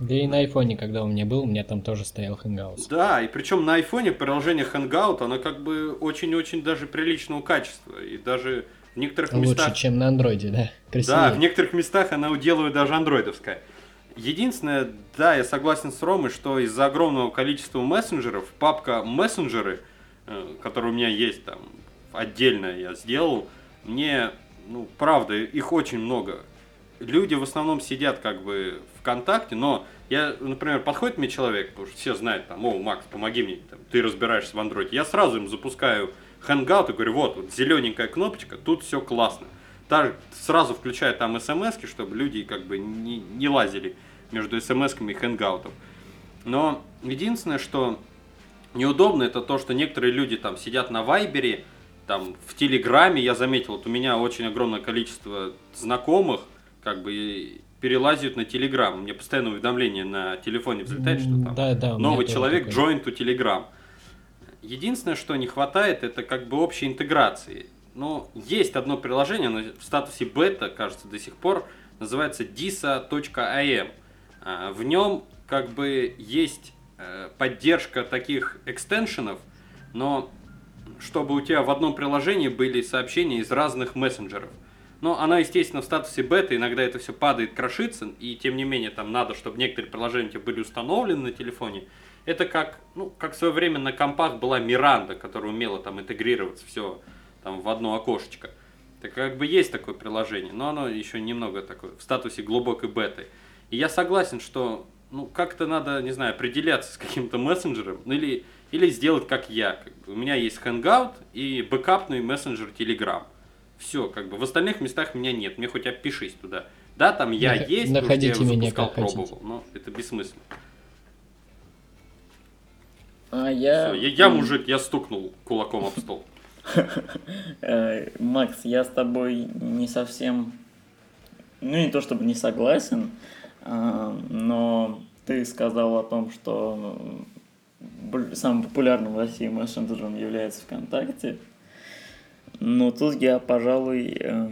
Да и на айфоне, когда у меня был, у меня там тоже стоял Hangout. Да, и причем на айфоне приложение Hangout, оно как бы очень-очень даже приличного качества. И даже в некоторых Лучше, местах... Чем на андроиде, да? Красивее. Да, в некоторых местах она уделывает даже андроидовская. Единственное, да, я согласен с Ромой, что из-за огромного количества мессенджеров папка мессенджеры – Э, который у меня есть там отдельно я сделал, мне, ну, правда, их очень много. Люди в основном сидят как бы ВКонтакте, но я, например, подходит мне человек, потому что все знают, там, о, Макс, помоги мне, там, ты разбираешься в андроиде. Я сразу им запускаю Hangout и говорю, вот, вот зелененькая кнопочка, тут все классно. Так, сразу включаю там смс чтобы люди как бы не, не лазили между смс и Hangout. Но единственное, что неудобно, это то, что некоторые люди там сидят на Вайбере, там в Телеграме, я заметил, вот у меня очень огромное количество знакомых, как бы перелазят на Телеграм. Мне постоянно уведомление на телефоне взлетает, что там да, да, новый человек join to Telegram. Единственное, что не хватает, это как бы общей интеграции. Но есть одно приложение, оно в статусе бета, кажется, до сих пор, называется disa.am. А, в нем как бы есть Э, поддержка таких экстеншенов, но чтобы у тебя в одном приложении были сообщения из разных мессенджеров. Но она, естественно, в статусе бета, иногда это все падает, крошится, и тем не менее там надо, чтобы некоторые приложения у тебя были установлены на телефоне. Это как, ну, как в свое время на компах была Миранда, которая умела там интегрироваться все там в одно окошечко. Так как бы есть такое приложение, но оно еще немного такое в статусе глубокой беты. И я согласен, что ну, как-то надо, не знаю, определяться с каким-то мессенджером, ну, или, или сделать как я. Как бы. У меня есть Hangout и бэкапный мессенджер Telegram. Все, как бы в остальных местах меня нет, мне хоть опишись туда. Да, там я Нах- есть, находите я меня как пробовал, хотите. но это бессмысленно. А я... Все, я, я мужик, я стукнул кулаком об стол. Э, Макс, я с тобой не совсем, ну не то чтобы не согласен, а, но ты сказал о том, что самым популярным в России мессенджером является ВКонтакте. Но тут я, пожалуй, э,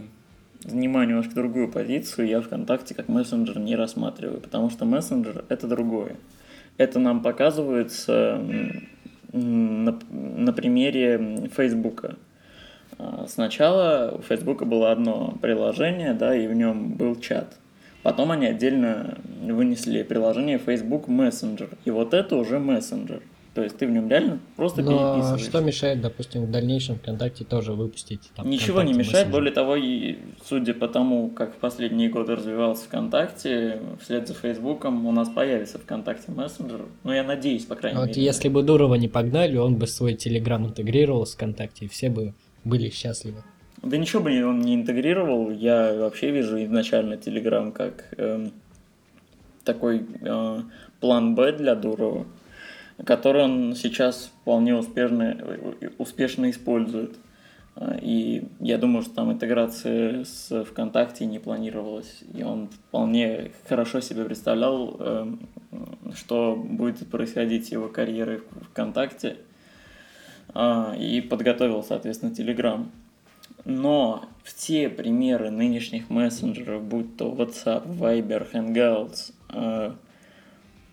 занимаю немножко другую позицию. Я ВКонтакте как мессенджер не рассматриваю, потому что мессенджер – это другое. Это нам показывается на, на примере Фейсбука. А, сначала у Фейсбука было одно приложение, да, и в нем был чат – Потом они отдельно вынесли приложение Facebook Messenger. И вот это уже мессенджер. То есть ты в нем реально просто Но переписываешь. что мешает, допустим, в дальнейшем ВКонтакте тоже выпустить? Там, Ничего не мешает, мессенджер? более того, и судя по тому, как в последние годы развивался ВКонтакте, вслед за Фейсбуком у нас появится ВКонтакте мессенджер. Ну, я надеюсь, по крайней Вот мере. если бы Дурова не погнали, он бы свой Телеграм интегрировал с ВКонтакте, и все бы были счастливы. Да ничего бы он не интегрировал. Я вообще вижу изначально Телеграм как эм, такой э, план Б для Дурова, который он сейчас вполне успешно, успешно использует. И я думаю, что там интеграция с ВКонтакте не планировалась. И он вполне хорошо себе представлял, эм, что будет происходить с его карьерой ВКонтакте. А, И подготовил, соответственно, Телеграм. Но все примеры нынешних мессенджеров, будь то WhatsApp, Viber, Hangouts, э,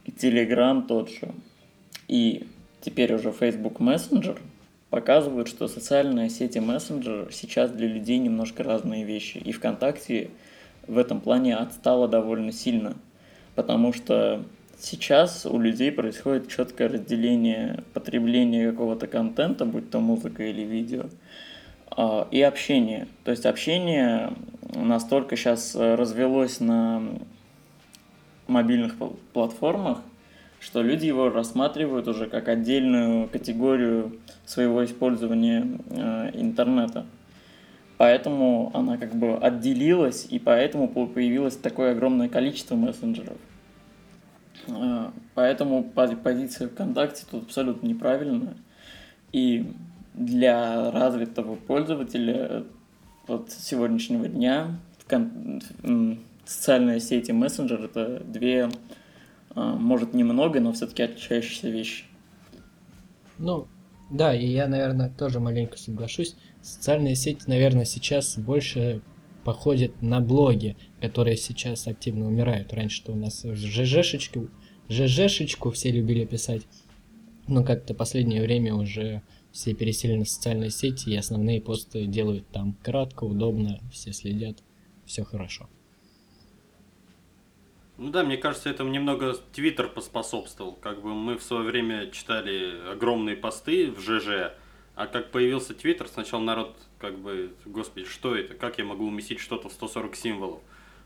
Telegram тот же, и теперь уже Facebook Messenger, показывают, что социальные сети мессенджер сейчас для людей немножко разные вещи. И ВКонтакте в этом плане отстала довольно сильно, потому что сейчас у людей происходит четкое разделение потребления какого-то контента, будь то музыка или видео, а, и общение. То есть общение настолько сейчас развелось на мобильных пл- платформах, что люди его рассматривают уже как отдельную категорию своего использования э, интернета. Поэтому она как бы отделилась, и поэтому по- появилось такое огромное количество мессенджеров. Э, Поэтому пози- позиция ВКонтакте тут абсолютно неправильная. И для развитого пользователя э, вот сегодняшнего дня социальные сети мессенджер это две, может, немного, но все-таки отличающиеся вещи. Ну, да, и я, наверное, тоже маленько соглашусь. Социальные сети, наверное, сейчас больше походят на блоги, которые сейчас активно умирают. Раньше-то у нас ЖЖшечку, ЖЖшечку все любили писать. Но как-то последнее время уже все пересели на социальные сети, и основные посты делают там кратко, удобно, все следят, все хорошо. Ну да, мне кажется, этому немного Твиттер поспособствовал. Как бы мы в свое время читали огромные посты в ЖЖ, а как появился Твиттер, сначала народ как бы, господи, что это, как я могу уместить что-то в 140 символов?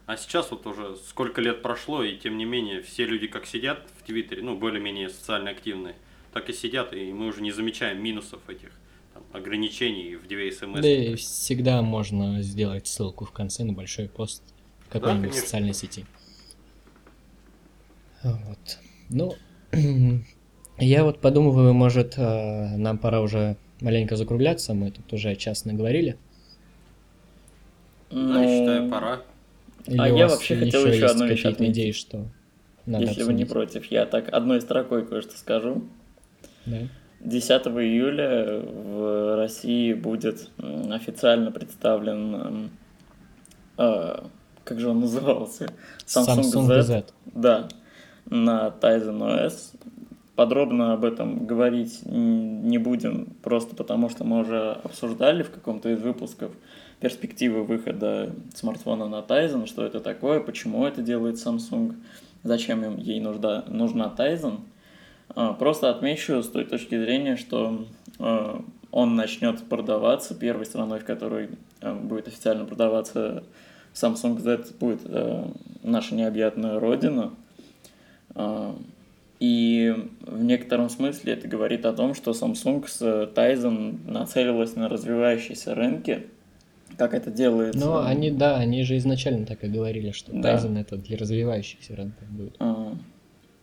А сейчас вот уже сколько лет прошло, и тем не менее все люди как сидят в Твиттере, ну более-менее социально активные, так и сидят, и мы уже не замечаем минусов этих там, ограничений в две смс. Да и всегда можно сделать ссылку в конце на большой пост в какой-нибудь конечно. социальной сети. Вот. Ну, я вот подумываю, может, э, нам пора уже маленько закругляться, мы тут уже час наговорили. Да, я считаю, Ну, пора. Или А я вообще хотел еще еще одну вещь отметить. идеи, что надо Если вы не обсудить? против, я так одной строкой кое-что скажу. Да. 10 июля в России будет официально представлен, э, как же он назывался? Samsung Z. Да, на Tizen OS. Подробно об этом говорить не будем, просто потому что мы уже обсуждали в каком-то из выпусков перспективы выхода смартфона на Tizen, что это такое, почему это делает Samsung, зачем им ей нужда, нужна Tizen. А, Просто отмечу с той точки зрения, что э, он начнет продаваться. Первой страной, в которой э, будет официально продаваться Samsung Z, будет наша необъятная родина. А, И в некотором смысле это говорит о том, что Samsung с Tizen нацелилась на развивающиеся рынки, как это делается. Ну, они, да, они же изначально так и говорили, что Да. Tizen это для развивающихся рынков будет. А,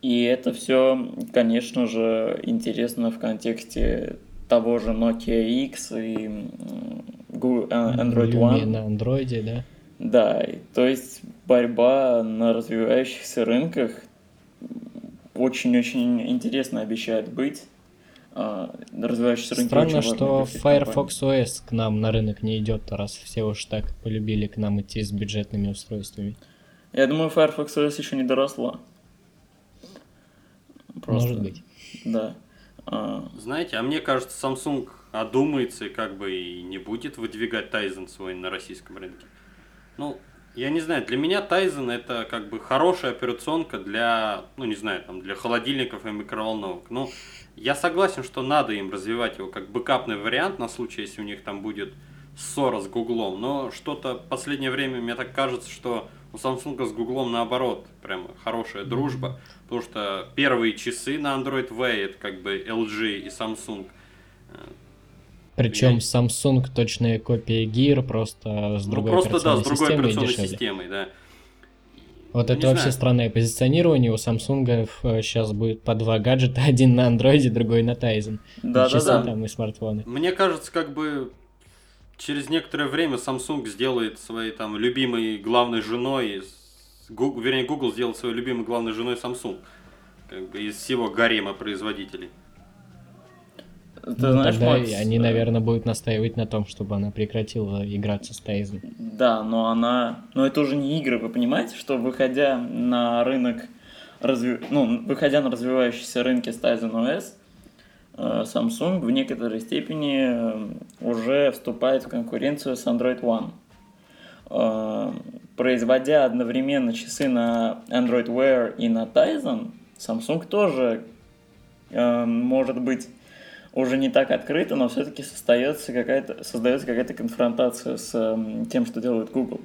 И это все, конечно же, интересно в контексте того же Nokia X и а, Android Lumia One. на андроиде, да. Да, то есть борьба на развивающихся рынках очень-очень интересно обещает быть. А, Развивающиеся рынки Странно, что Firefox OS к нам на рынок не идет, раз все уж так полюбили к нам идти с бюджетными устройствами. компаний. Я думаю, Firefox OS еще не доросла. Просто, Может быть. Да. А, Знаете, а мне кажется, Samsung одумается и как бы и не будет выдвигать Tizen свой на российском рынке. Ну, Я не знаю, для меня Tizen это как бы хорошая операционка для, ну не знаю, там, для холодильников и микроволновок. Ну, я согласен, что надо им развивать его как бэкапный вариант на случай, если у них там будет ссора с Гуглом. Но что-то в последнее время мне так кажется, что у Samsung с Гуглом наоборот, прям хорошая дружба, потому что первые часы на Android Wear это как бы LG и Samsung. Причем Я... Samsung точная копия Gear, просто с ну, другой ну, просто, операционной да, с другой операционной системой, да. Вот не это знаю. вообще странное позиционирование. У Samsung сейчас будет по два гаджета, один на Android, другой на Tizen. Да, да, да. там и смартфоны. Мне кажется, как бы через некоторое время Samsung сделает своей там любимой главной женой, Google, вернее, Google сделает своей любимой главной женой Samsung, как бы из всего гарема производителей. Ты ну, знаешь, тогда Макс, они, наверное, будут настаивать на том, чтобы она прекратила играться с Тайзен. Да, но она... Но это уже не игры, вы понимаете, что выходя на рынок, разви... ну, выходя на развивающиеся рынки с Tizen OS, Э, Samsung в некоторой степени э, уже вступает в конкуренцию с Android One. Э, производя одновременно часы на Android Wear и на Tizen, Samsung тоже может быть уже не так открыто, но все-таки создается какая-то, создается какая-то конфронтация с тем, что делает Google.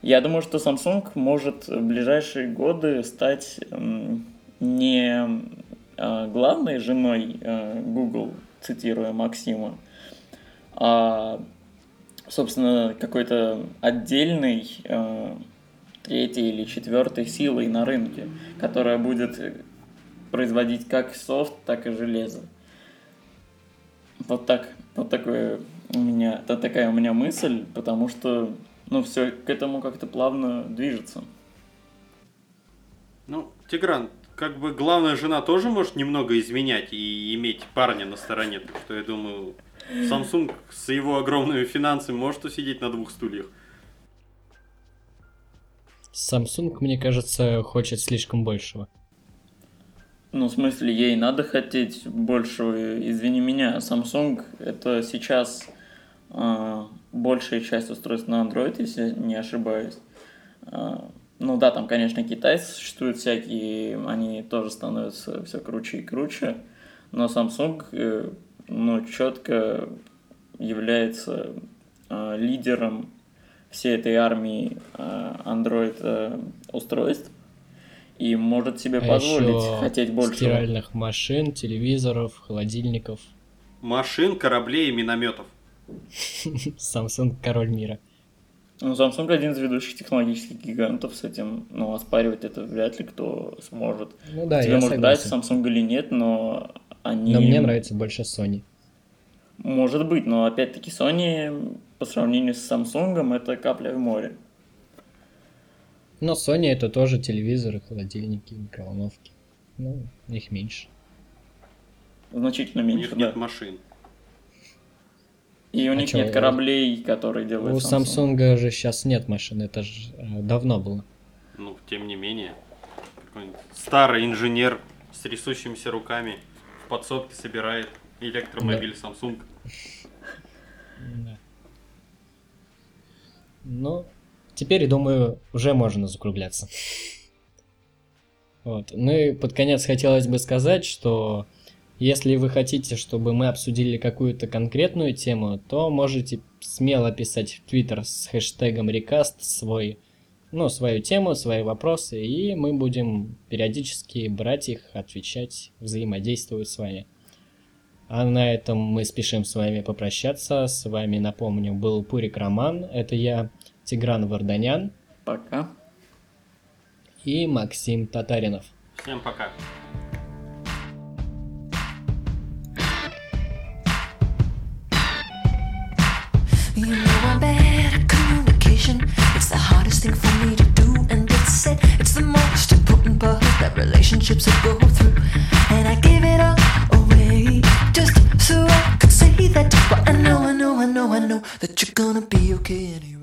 Я думаю, что Samsung может в ближайшие годы стать не Э, главной женой э, Google, цитируя Максима, а, собственно, какой-то отдельной э, третьей или четвертой силой на рынке, которая будет производить как софт, так и железо. Вот так, вот такое у меня, это такая у меня мысль, потому что, ну, все к этому как-то плавно движется. Ну, Тигран, как бы главная жена тоже может немного изменять и иметь парня на стороне. Так что я думаю, Samsung с его огромными финансами может усидеть на двух стульях. Samsung, мне кажется, хочет слишком большего. Ну, в смысле, ей надо хотеть большего. Извини меня, Samsung это сейчас э, большая часть устройств на Android, если не ошибаюсь. Э, ну да, там, конечно, китайцы существуют всякие, они тоже становятся все круче и круче, но Samsung, э, ну, четко является э, лидером всей этой армии э, Android э, устройств и может себе а позволить хотеть больше. Стиральных машин, телевизоров, холодильников. Машин, кораблей и минометов. Samsung король мира. Ну, Samsung один из ведущих технологических гигантов с этим, ну, оспаривать это вряд ли кто сможет. Ну да, Тебе я может нравиться Samsung или нет, но они... Но мне нравится больше Sony. Может быть, но опять-таки Sony по сравнению с Samsung это капля в море. Но Sony это тоже телевизоры, холодильники, микроволновки. Ну, их меньше. Значительно меньше, У них да. нет машин. И у а них чё, нет кораблей, которые делают У Samsung. Samsung же сейчас нет машин, это же э, давно было. Ну, тем не менее, старый инженер с трясущимися руками в подсобке собирает электромобиль да. Samsung. Да. Ну, теперь, думаю, уже можно закругляться. Вот. Ну и под конец хотелось бы сказать, что если вы хотите, чтобы мы обсудили какую-то конкретную тему, то можете смело писать в Твиттер с хэштегом рекаст свой, ну, свою тему, свои вопросы, и мы будем периодически брать их, отвечать, взаимодействовать с вами. А на этом мы спешим с вами попрощаться. С вами, напомню, был Пурик Роман. Это я, Тигран Варданян. Пока. И Максим Татаринов. Всем пока. It's the hardest thing for me to do, and it's said it's the most important part that relationships will go through. And I give it all away just so I could say that. But I know, I know, I know, I know that you're gonna be okay anyway.